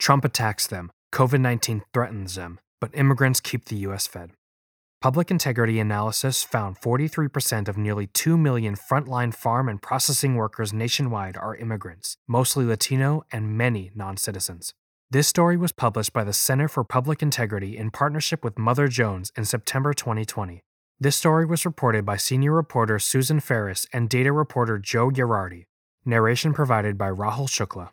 Trump attacks them, COVID 19 threatens them, but immigrants keep the U.S. fed. Public integrity analysis found 43% of nearly 2 million frontline farm and processing workers nationwide are immigrants, mostly Latino and many non citizens. This story was published by the Center for Public Integrity in partnership with Mother Jones in September 2020. This story was reported by senior reporter Susan Ferriss and data reporter Joe Yerardi. Narration provided by Rahul Shukla.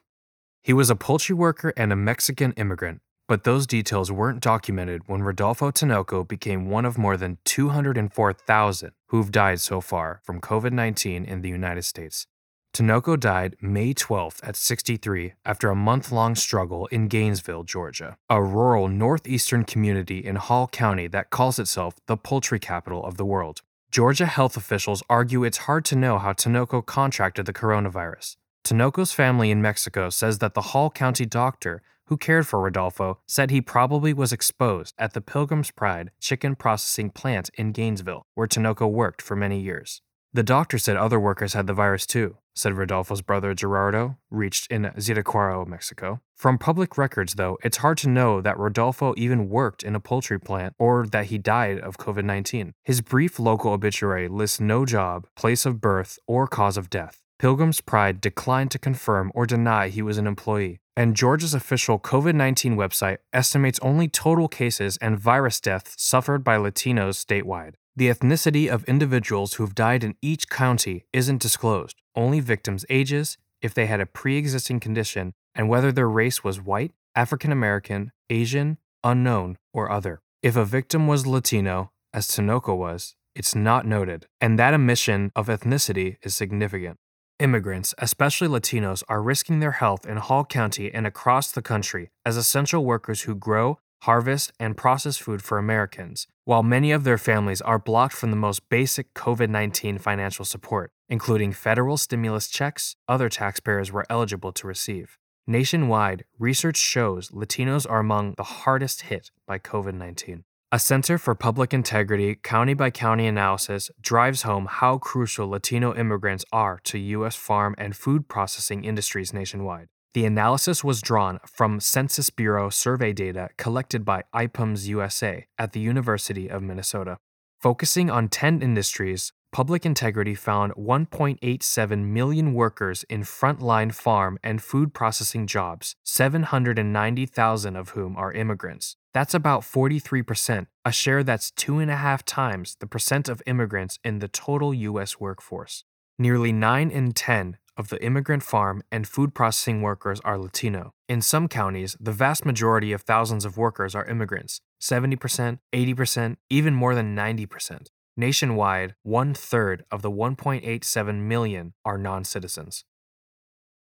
He was a poultry worker and a Mexican immigrant, but those details weren't documented when Rodolfo Tinoco became one of more than 204,000 who've died so far from COVID 19 in the United States. Tinoco died May 12th at 63 after a month long struggle in Gainesville, Georgia, a rural northeastern community in Hall County that calls itself the poultry capital of the world. Georgia health officials argue it's hard to know how Tinoco contracted the coronavirus. Tinoco's family in Mexico says that the Hall County doctor who cared for Rodolfo said he probably was exposed at the Pilgrim's Pride chicken processing plant in Gainesville, where Tinoco worked for many years. The doctor said other workers had the virus too, said Rodolfo's brother Gerardo, reached in Zitácuaro, Mexico. From public records, though, it's hard to know that Rodolfo even worked in a poultry plant or that he died of COVID 19. His brief local obituary lists no job, place of birth, or cause of death. Pilgrim's Pride declined to confirm or deny he was an employee, and Georgia's official COVID 19 website estimates only total cases and virus deaths suffered by Latinos statewide. The ethnicity of individuals who've died in each county isn't disclosed, only victims' ages, if they had a pre existing condition, and whether their race was white, African American, Asian, unknown, or other. If a victim was Latino, as Tinoco was, it's not noted, and that omission of ethnicity is significant. Immigrants, especially Latinos, are risking their health in Hall County and across the country as essential workers who grow, harvest, and process food for Americans, while many of their families are blocked from the most basic COVID 19 financial support, including federal stimulus checks other taxpayers were eligible to receive. Nationwide, research shows Latinos are among the hardest hit by COVID 19. A Center for Public Integrity county by county analysis drives home how crucial Latino immigrants are to U.S. farm and food processing industries nationwide. The analysis was drawn from Census Bureau survey data collected by IPUMS USA at the University of Minnesota. Focusing on 10 industries, Public Integrity found 1.87 million workers in frontline farm and food processing jobs, 790,000 of whom are immigrants. That's about 43%, a share that's two and a half times the percent of immigrants in the total U.S. workforce. Nearly 9 in 10 of the immigrant farm and food processing workers are Latino. In some counties, the vast majority of thousands of workers are immigrants 70%, 80%, even more than 90%. Nationwide, one third of the 1.87 million are non citizens.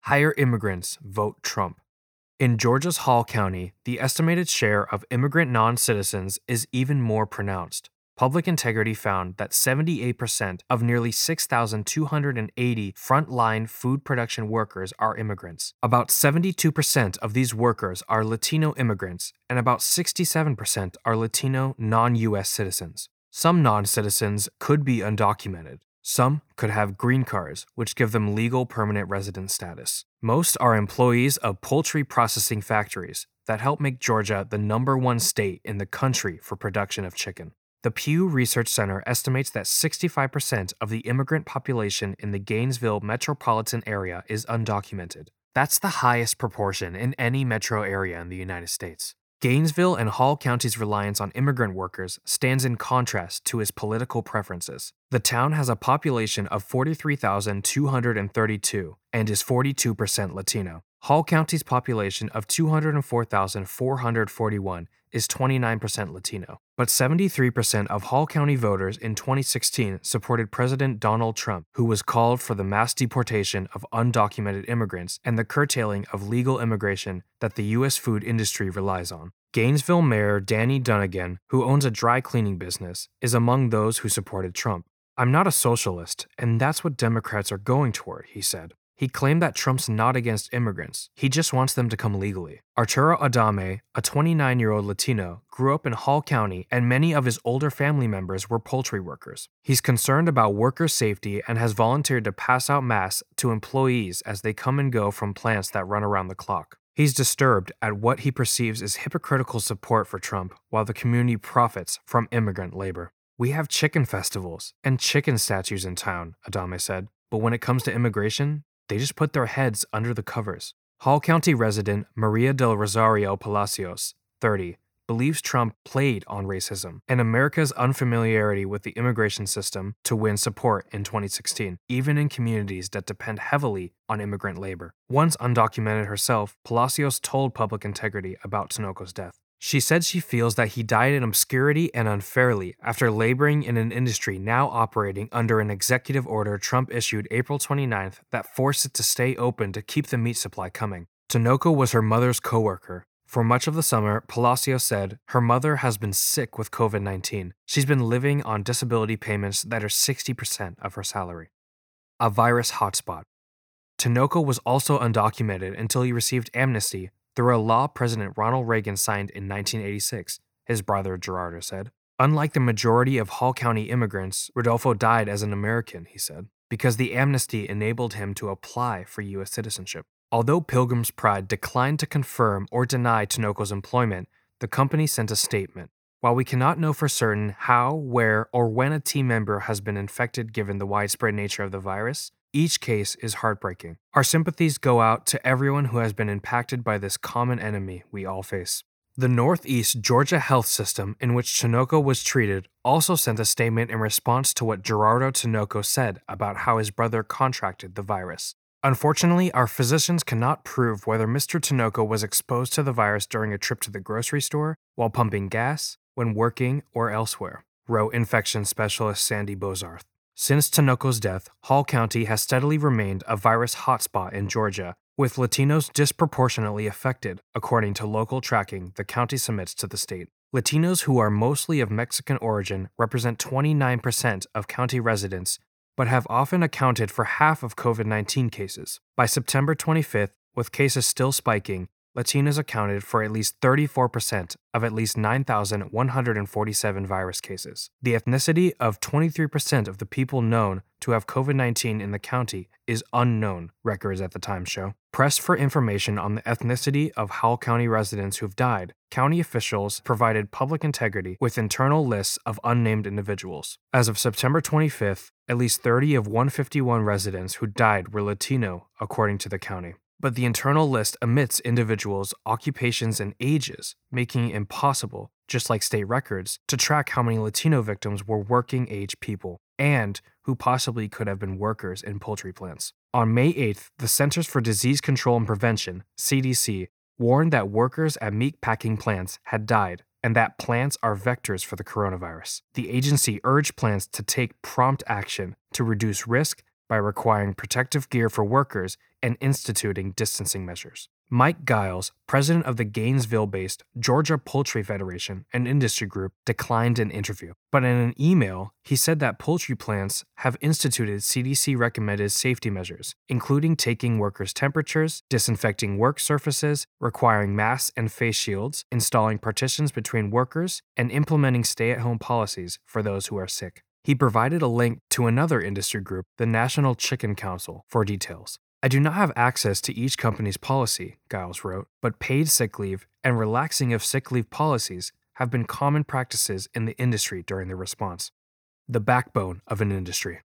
Hire immigrants, vote Trump. In Georgia's Hall County, the estimated share of immigrant non citizens is even more pronounced. Public Integrity found that 78% of nearly 6,280 frontline food production workers are immigrants. About 72% of these workers are Latino immigrants, and about 67% are Latino non US citizens. Some non citizens could be undocumented. Some could have green cards, which give them legal permanent resident status. Most are employees of poultry processing factories that help make Georgia the number one state in the country for production of chicken. The Pew Research Center estimates that 65% of the immigrant population in the Gainesville metropolitan area is undocumented. That's the highest proportion in any metro area in the United States. Gainesville and Hall County's reliance on immigrant workers stands in contrast to his political preferences. The town has a population of 43,232 and is 42% Latino. Hall County's population of 204,441 is 29% Latino. But 73% of Hall County voters in 2016 supported President Donald Trump, who was called for the mass deportation of undocumented immigrants and the curtailing of legal immigration that the U.S. food industry relies on. Gainesville Mayor Danny Dunagan, who owns a dry cleaning business, is among those who supported Trump. I'm not a socialist, and that's what Democrats are going toward, he said. He claimed that Trump's not against immigrants, he just wants them to come legally. Arturo Adame, a 29 year old Latino, grew up in Hall County, and many of his older family members were poultry workers. He's concerned about worker safety and has volunteered to pass out masks to employees as they come and go from plants that run around the clock. He's disturbed at what he perceives as hypocritical support for Trump while the community profits from immigrant labor. We have chicken festivals and chicken statues in town, Adame said, but when it comes to immigration, they just put their heads under the covers. Hall County resident Maria del Rosario Palacios, 30, believes Trump played on racism and America's unfamiliarity with the immigration system to win support in 2016, even in communities that depend heavily on immigrant labor. Once undocumented herself, Palacios told Public Integrity about Tinoco's death. She said she feels that he died in obscurity and unfairly after laboring in an industry now operating under an executive order Trump issued April 29th that forced it to stay open to keep the meat supply coming. Tinoco was her mother's coworker, for much of the summer, Palacio said her mother has been sick with COVID 19. She's been living on disability payments that are 60% of her salary. A virus hotspot. Tinoco was also undocumented until he received amnesty through a law President Ronald Reagan signed in 1986, his brother Gerardo said. Unlike the majority of Hall County immigrants, Rodolfo died as an American, he said, because the amnesty enabled him to apply for U.S. citizenship. Although Pilgrim's Pride declined to confirm or deny Tinoco's employment, the company sent a statement. While we cannot know for certain how, where, or when a team member has been infected given the widespread nature of the virus, each case is heartbreaking. Our sympathies go out to everyone who has been impacted by this common enemy we all face. The Northeast Georgia Health System, in which Tinoco was treated, also sent a statement in response to what Gerardo Tinoco said about how his brother contracted the virus. Unfortunately, our physicians cannot prove whether Mr. Tinoco was exposed to the virus during a trip to the grocery store, while pumping gas, when working, or elsewhere, wrote infection specialist Sandy Bozarth. Since Tinoco's death, Hall County has steadily remained a virus hotspot in Georgia, with Latinos disproportionately affected, according to local tracking the county submits to the state. Latinos who are mostly of Mexican origin represent 29% of county residents but have often accounted for half of COVID 19 cases. By September 25th, with cases still spiking, Latinos accounted for at least 34% of at least 9,147 virus cases. The ethnicity of 23% of the people known to have COVID 19 in the county is unknown, records at the time show. Pressed for information on the ethnicity of Hall County residents who've died, county officials provided public integrity with internal lists of unnamed individuals. As of September 25th, at least 30 of 151 residents who died were Latino, according to the county but the internal list omits individuals' occupations and ages, making it impossible, just like state records, to track how many Latino victims were working age people and who possibly could have been workers in poultry plants. On May 8th, the Centers for Disease Control and Prevention, CDC, warned that workers at meat packing plants had died and that plants are vectors for the coronavirus. The agency urged plants to take prompt action to reduce risk by requiring protective gear for workers and instituting distancing measures. Mike Giles, president of the Gainesville based Georgia Poultry Federation, an industry group, declined an interview. But in an email, he said that poultry plants have instituted CDC recommended safety measures, including taking workers' temperatures, disinfecting work surfaces, requiring masks and face shields, installing partitions between workers, and implementing stay at home policies for those who are sick. He provided a link to another industry group, the National Chicken Council, for details. I do not have access to each company's policy, Giles wrote, but paid sick leave and relaxing of sick leave policies have been common practices in the industry during the response. The backbone of an industry.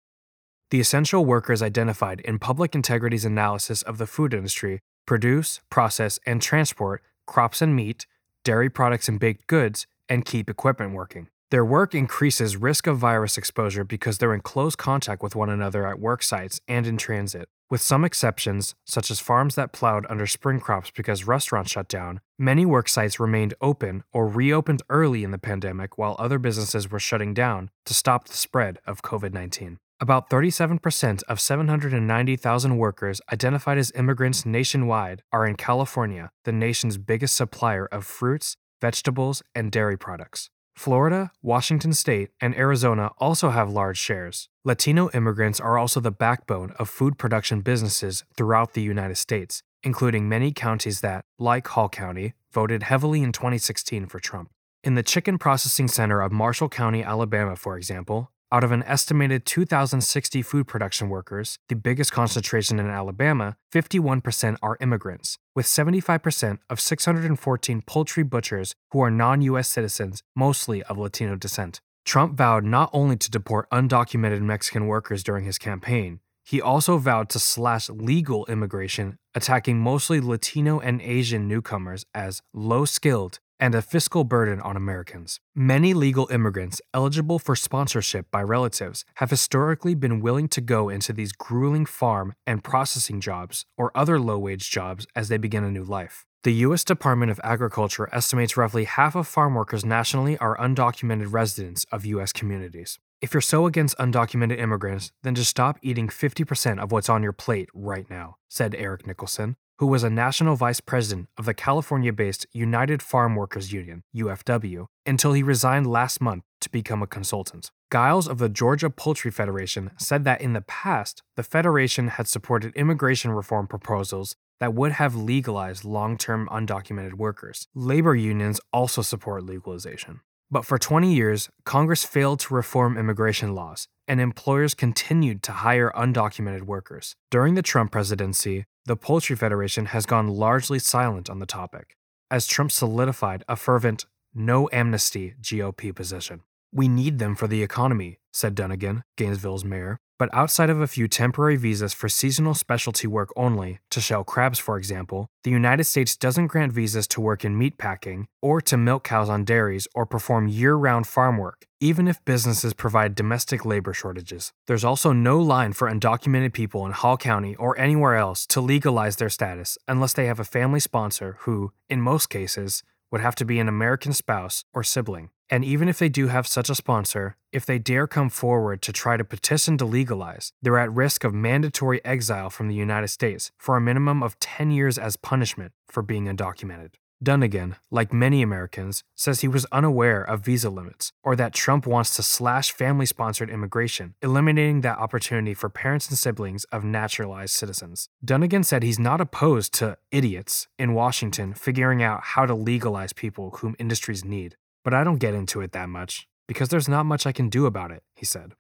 The essential workers identified in Public Integrity's analysis of the food industry produce, process, and transport crops and meat, dairy products and baked goods, and keep equipment working. Their work increases risk of virus exposure because they're in close contact with one another at work sites and in transit. With some exceptions, such as farms that plowed under spring crops because restaurants shut down, many work sites remained open or reopened early in the pandemic while other businesses were shutting down to stop the spread of COVID 19. About 37% of 790,000 workers identified as immigrants nationwide are in California, the nation's biggest supplier of fruits, vegetables, and dairy products. Florida, Washington State, and Arizona also have large shares. Latino immigrants are also the backbone of food production businesses throughout the United States, including many counties that, like Hall County, voted heavily in 2016 for Trump. In the chicken processing center of Marshall County, Alabama, for example, Out of an estimated 2,060 food production workers, the biggest concentration in Alabama, 51% are immigrants, with 75% of 614 poultry butchers who are non US citizens, mostly of Latino descent. Trump vowed not only to deport undocumented Mexican workers during his campaign, he also vowed to slash legal immigration, attacking mostly Latino and Asian newcomers as low skilled and a fiscal burden on Americans. Many legal immigrants eligible for sponsorship by relatives have historically been willing to go into these grueling farm and processing jobs or other low wage jobs as they begin a new life. The U.S. Department of Agriculture estimates roughly half of farm workers nationally are undocumented residents of U.S. communities. If you're so against undocumented immigrants, then just stop eating 50% of what's on your plate right now, said Erik Nicholson, who was a national vice president of the California based United Farm Workers Union, UFW, until he resigned last month to become a consultant. Giles of the Georgia Poultry Federation said that in the past, the Federation had supported immigration reform proposals that would have legalized long term undocumented workers. Labor unions also support legalization. But for 20 years, Congress failed to reform immigration laws, and employers continued to hire undocumented workers. During the Trump presidency, the Poultry Federation has gone largely silent on the topic, as Trump solidified a fervent no amnesty GOP position. We need them for the economy, said Dunagan, Gainesville's mayor. But outside of a few temporary visas for seasonal specialty work only, to shell crabs, for example, the United States doesn't grant visas to work in meatpacking, or to milk cows on dairies, or perform year round farm work, even if businesses provide domestic labor shortages. There's also no line for undocumented people in Hall County or anywhere else to legalize their status unless they have a family sponsor who, in most cases, would have to be an American spouse or sibling. And even if they do have such a sponsor, if they dare come forward to try to petition to legalize, they're at risk of mandatory exile from the United States for a minimum of 10 years as punishment for being undocumented. Dunagan, like many Americans, says he was unaware of visa limits or that Trump wants to slash family sponsored immigration, eliminating that opportunity for parents and siblings of naturalized citizens. Dunagan said he's not opposed to idiots in Washington figuring out how to legalize people whom industries need. But I don't get into it that much because there's not much I can do about it, he said.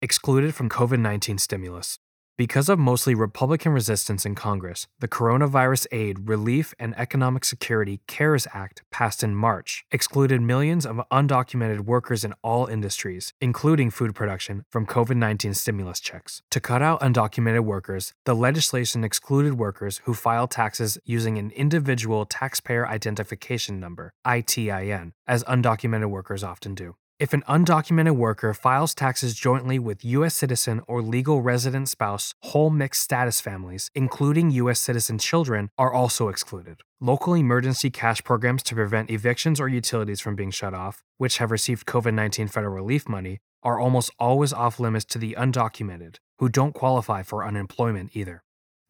Excluded from COVID 19 stimulus. Because of mostly Republican resistance in Congress, the Coronavirus Aid, Relief, and Economic Security CARES Act, passed in March, excluded millions of undocumented workers in all industries, including food production, from COVID 19 stimulus checks. To cut out undocumented workers, the legislation excluded workers who file taxes using an individual taxpayer identification number, ITIN, as undocumented workers often do. If an undocumented worker files taxes jointly with U.S. citizen or legal resident spouse, whole mixed status families, including U.S. citizen children, are also excluded. Local emergency cash programs to prevent evictions or utilities from being shut off, which have received COVID 19 federal relief money, are almost always off limits to the undocumented, who don't qualify for unemployment either.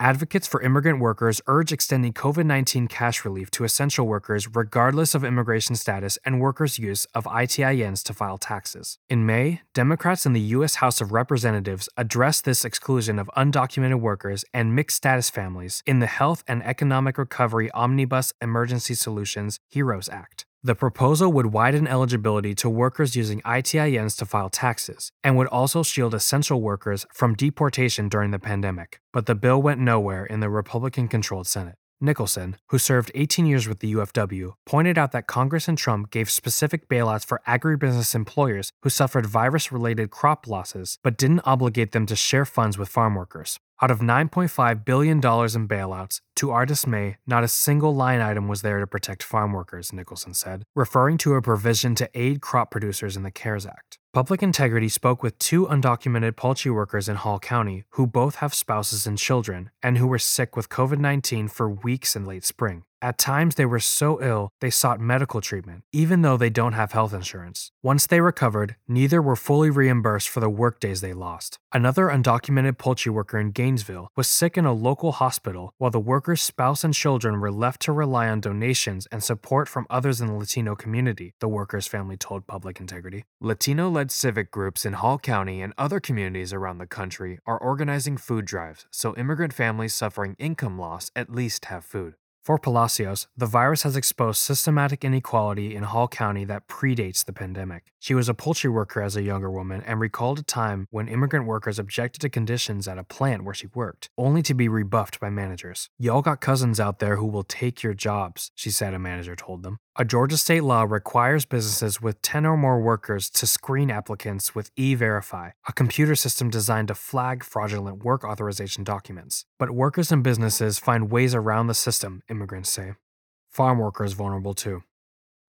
Advocates for immigrant workers urge extending COVID 19 cash relief to essential workers regardless of immigration status and workers' use of ITINs to file taxes. In May, Democrats in the U.S. House of Representatives addressed this exclusion of undocumented workers and mixed status families in the Health and Economic Recovery Omnibus Emergency Solutions HEROES Act. The proposal would widen eligibility to workers using ITINs to file taxes and would also shield essential workers from deportation during the pandemic. But the bill went nowhere in the Republican controlled Senate. Nicholson, who served 18 years with the UFW, pointed out that Congress and Trump gave specific bailouts for agribusiness employers who suffered virus related crop losses, but didn't obligate them to share funds with farm workers. Out of $9.5 billion in bailouts, to our dismay, not a single line item was there to protect farm workers, Nicholson said, referring to a provision to aid crop producers in the CARES Act. Public Integrity spoke with two undocumented poultry workers in Hall County who both have spouses and children and who were sick with COVID 19 for weeks in late spring. At times, they were so ill they sought medical treatment, even though they don't have health insurance. Once they recovered, neither were fully reimbursed for the workdays they lost. Another undocumented poultry worker in Gainesville was sick in a local hospital while the worker's spouse and children were left to rely on donations and support from others in the Latino community, the worker's family told Public Integrity. Latino led civic groups in Hall County and other communities around the country are organizing food drives so immigrant families suffering income loss at least have food. For Palacios, the virus has exposed systematic inequality in Hall County that predates the pandemic. She was a poultry worker as a younger woman and recalled a time when immigrant workers objected to conditions at a plant where she worked, only to be rebuffed by managers. Y'all got cousins out there who will take your jobs, she said a manager told them. A Georgia state law requires businesses with 10 or more workers to screen applicants with E Verify, a computer system designed to flag fraudulent work authorization documents. But workers and businesses find ways around the system, immigrants say. Farm workers vulnerable too.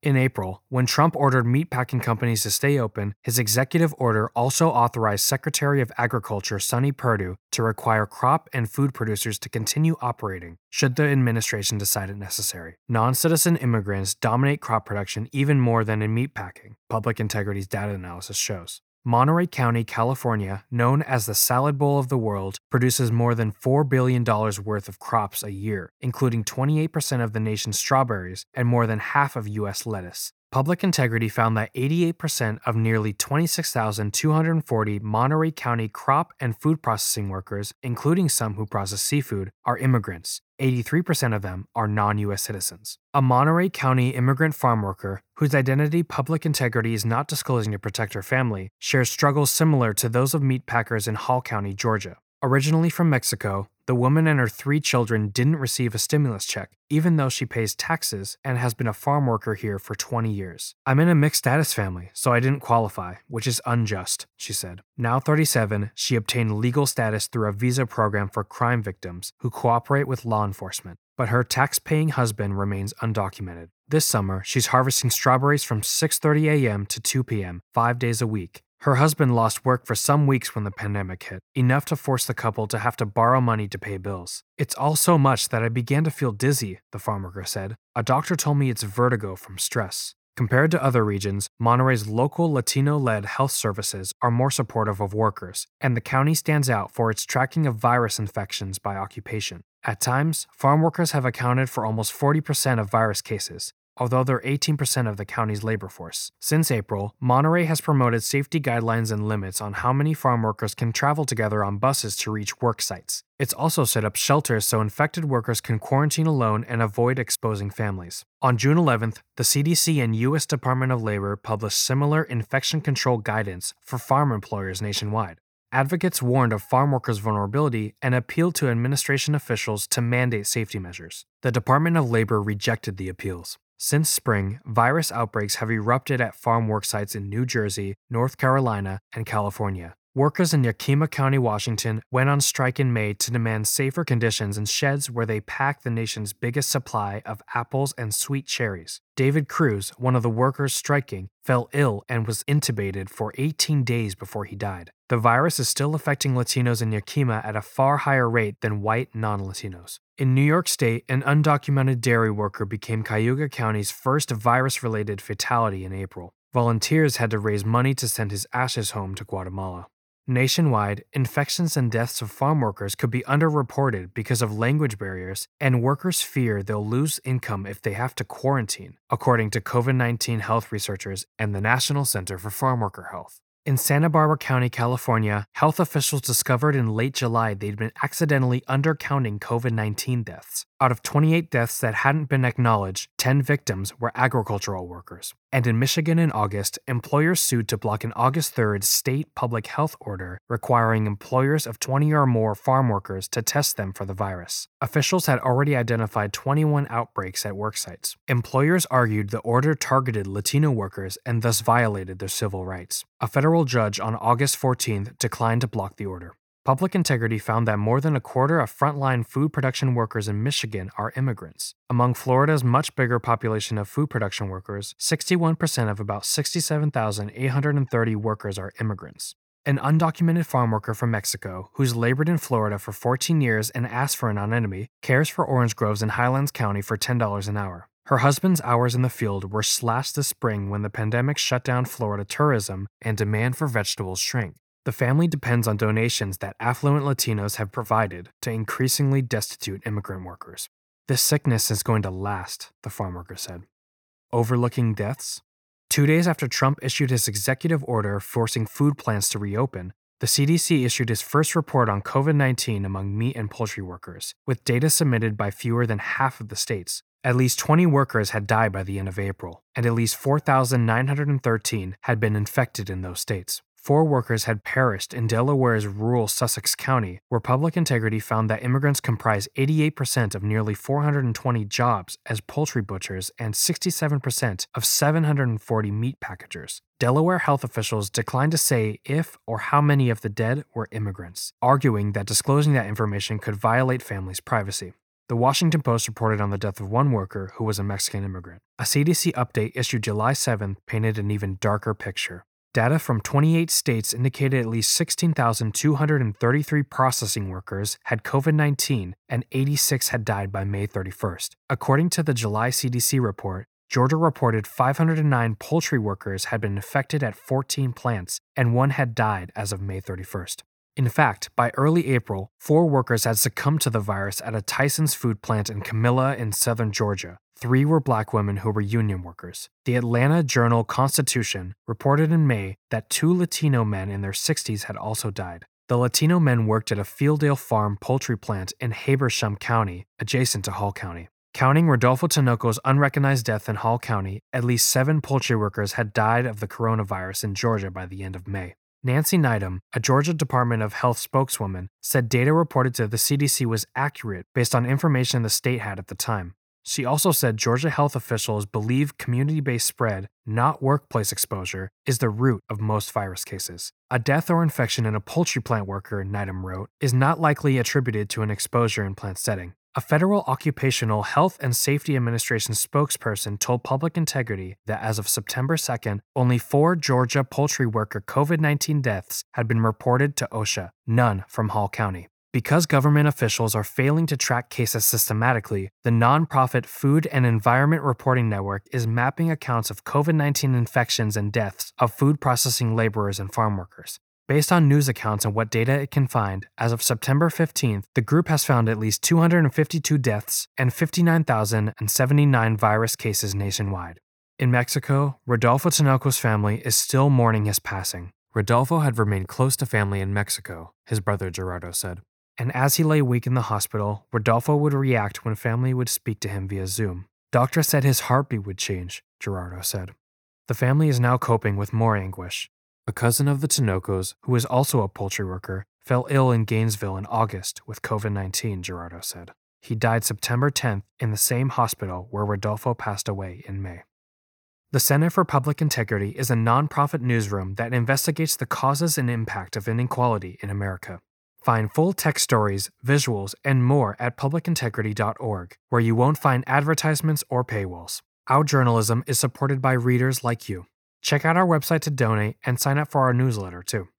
In April, when Trump ordered meatpacking companies to stay open, his executive order also authorized Secretary of Agriculture Sonny Perdue to require crop and food producers to continue operating should the administration decide it necessary. Non citizen immigrants dominate crop production even more than in meatpacking, Public Integrity's data analysis shows. Monterey County, California, known as the salad bowl of the world, produces more than $4 billion worth of crops a year, including 28% of the nation's strawberries and more than half of U.S. lettuce. Public Integrity found that 88% of nearly 26,240 Monterey County crop and food processing workers, including some who process seafood, are immigrants. 83% of them are non US citizens. A Monterey County immigrant farm worker, whose identity Public Integrity is not disclosing to protect her family, shares struggles similar to those of meatpackers in Hall County, Georgia. Originally from Mexico, the woman and her three children didn't receive a stimulus check, even though she pays taxes and has been a farm worker here for 20 years. I'm in a mixed status family, so I didn't qualify, which is unjust, she said. Now 37, she obtained legal status through a visa program for crime victims who cooperate with law enforcement, but her tax-paying husband remains undocumented. This summer, she's harvesting strawberries from 6:30 a.m. to 2 p.m., 5 days a week, her husband lost work for some weeks when the pandemic hit, enough to force the couple to have to borrow money to pay bills. It's all so much that I began to feel dizzy, the farmworker said. A doctor told me it's vertigo from stress. Compared to other regions, Monterey's local Latino led health services are more supportive of workers, and the county stands out for its tracking of virus infections by occupation. At times, farm workers have accounted for almost 40% of virus cases, although they're 18% of the county's labor force. Since April, Monterey has promoted safety guidelines and limits on how many farm workers can travel together on buses to reach work sites. It's also set up shelters so infected workers can quarantine alone and avoid exposing families. On June 11th, the CDC and U.S. Department of Labor published similar infection control guidance for farm employers nationwide. Advocates warned of farm workers' vulnerability and appealed to administration officials to mandate safety measures. The Department of Labor rejected the appeals. Since spring, virus outbreaks have erupted at farm work sites in New Jersey, North Carolina, and California. Workers in Yakima County, Washington, went on strike in May to demand safer conditions in sheds where they pack the nation's biggest supply of apples and sweet cherries. David Cruz, one of the workers striking, fell ill and was intubated for 18 days before he died. The virus is still affecting Latinos in Yakima at a far higher rate than white non Latinos. In New York State, an undocumented dairy worker became Cayuga County's first virus related fatality in April. Volunteers had to raise money to send his ashes home to Guatemala. Nationwide, infections and deaths of farm workers could be underreported because of language barriers, and workers fear they'll lose income if they have to quarantine, according to COVID 19 health researchers and the National Center for Farm Worker Health. In Santa Barbara County, California, health officials discovered in late July they'd been accidentally undercounting COVID 19 deaths. Out of 28 deaths that hadn't been acknowledged, 10 victims were agricultural workers. And in Michigan in August, employers sued to block an August 3rd state public health order requiring employers of 20 or more farm workers to test them for the virus. Officials had already identified 21 outbreaks at work sites. Employers argued the order targeted Latino workers and thus violated their civil rights. A federal judge on August 14th declined to block the order. Public Integrity found that more than a quarter of frontline food production workers in Michigan are immigrants. Among Florida's much bigger population of food production workers, 61% of about 67,830 workers are immigrants. An undocumented farm worker from Mexico, who's labored in Florida for 14 years and asked for an anonymity, cares for orange groves in Highlands County for $10 an hour. Her husband's hours in the field were slashed this spring when the pandemic shut down Florida tourism and demand for vegetables shrank. The family depends on donations that affluent Latinos have provided to increasingly destitute immigrant workers. This sickness is going to last, the farm worker said. Overlooking deaths? Two days after Trump issued his executive order forcing food plants to reopen, the CDC issued its first report on COVID 19 among meat and poultry workers, with data submitted by fewer than half of the states. At least 20 workers had died by the end of April, and at least 4,913 had been infected in those states. Four workers had perished in Delaware's rural Sussex County, where public integrity found that immigrants comprise 88% of nearly 420 jobs as poultry butchers and 67% of 740 meat packagers. Delaware health officials declined to say if or how many of the dead were immigrants, arguing that disclosing that information could violate families' privacy. The Washington Post reported on the death of one worker who was a Mexican immigrant. A CDC update issued July 7th painted an even darker picture. Data from 28 states indicated at least 16,233 processing workers had COVID 19 and 86 had died by May 31st. According to the July CDC report, Georgia reported 509 poultry workers had been infected at 14 plants, and one had died as of May 31st. In fact, by early April, four workers had succumbed to the virus at a Tyson's food plant in Camilla in southern Georgia. Three were black women who were union workers. The Atlanta Journal Constitution reported in May that two Latino men in their 60s had also died. The Latino men worked at a Fieldale Farm poultry plant in Habersham County, adjacent to Hall County. Counting Rodolfo Tinoco's unrecognized death in Hall County, at least seven poultry workers had died of the coronavirus in Georgia by the end of May. Nancy Nydam, a Georgia Department of Health spokeswoman, said data reported to the CDC was accurate based on information the state had at the time. She also said Georgia health officials believe community based spread, not workplace exposure, is the root of most virus cases. A death or infection in a poultry plant worker, Needham wrote, is not likely attributed to an exposure in plant setting. A federal occupational health and safety administration spokesperson told Public Integrity that as of September 2nd, only four Georgia poultry worker COVID 19 deaths had been reported to OSHA, none from Hall County. Because government officials are failing to track cases systematically, the nonprofit Food and Environment Reporting Network is mapping accounts of COVID 19 infections and deaths of food processing laborers and farm workers. Based on news accounts and what data it can find, as of September 15th, the group has found at least 252 deaths and 59,079 virus cases nationwide. In Mexico, Rodolfo Tinoco's family is still mourning his passing. Rodolfo had remained close to family in Mexico, his brother Gerardo said and as he lay weak in the hospital, Rodolfo would react when family would speak to him via Zoom. Doctor said his heartbeat would change, Gerardo said. The family is now coping with more anguish. A cousin of the Tinocos, who is also a poultry worker, fell ill in Gainesville in August with COVID 19, Gerardo said. He died September 10th in the same hospital where Rodolfo passed away in May. The Center for Public Integrity is a nonprofit newsroom that investigates the causes and impact of inequality in America. Find full text stories, visuals, and more at publicintegrity.org, where you won't find advertisements or paywalls. Our journalism is supported by readers like you. Check out our website to donate and sign up for our newsletter, too.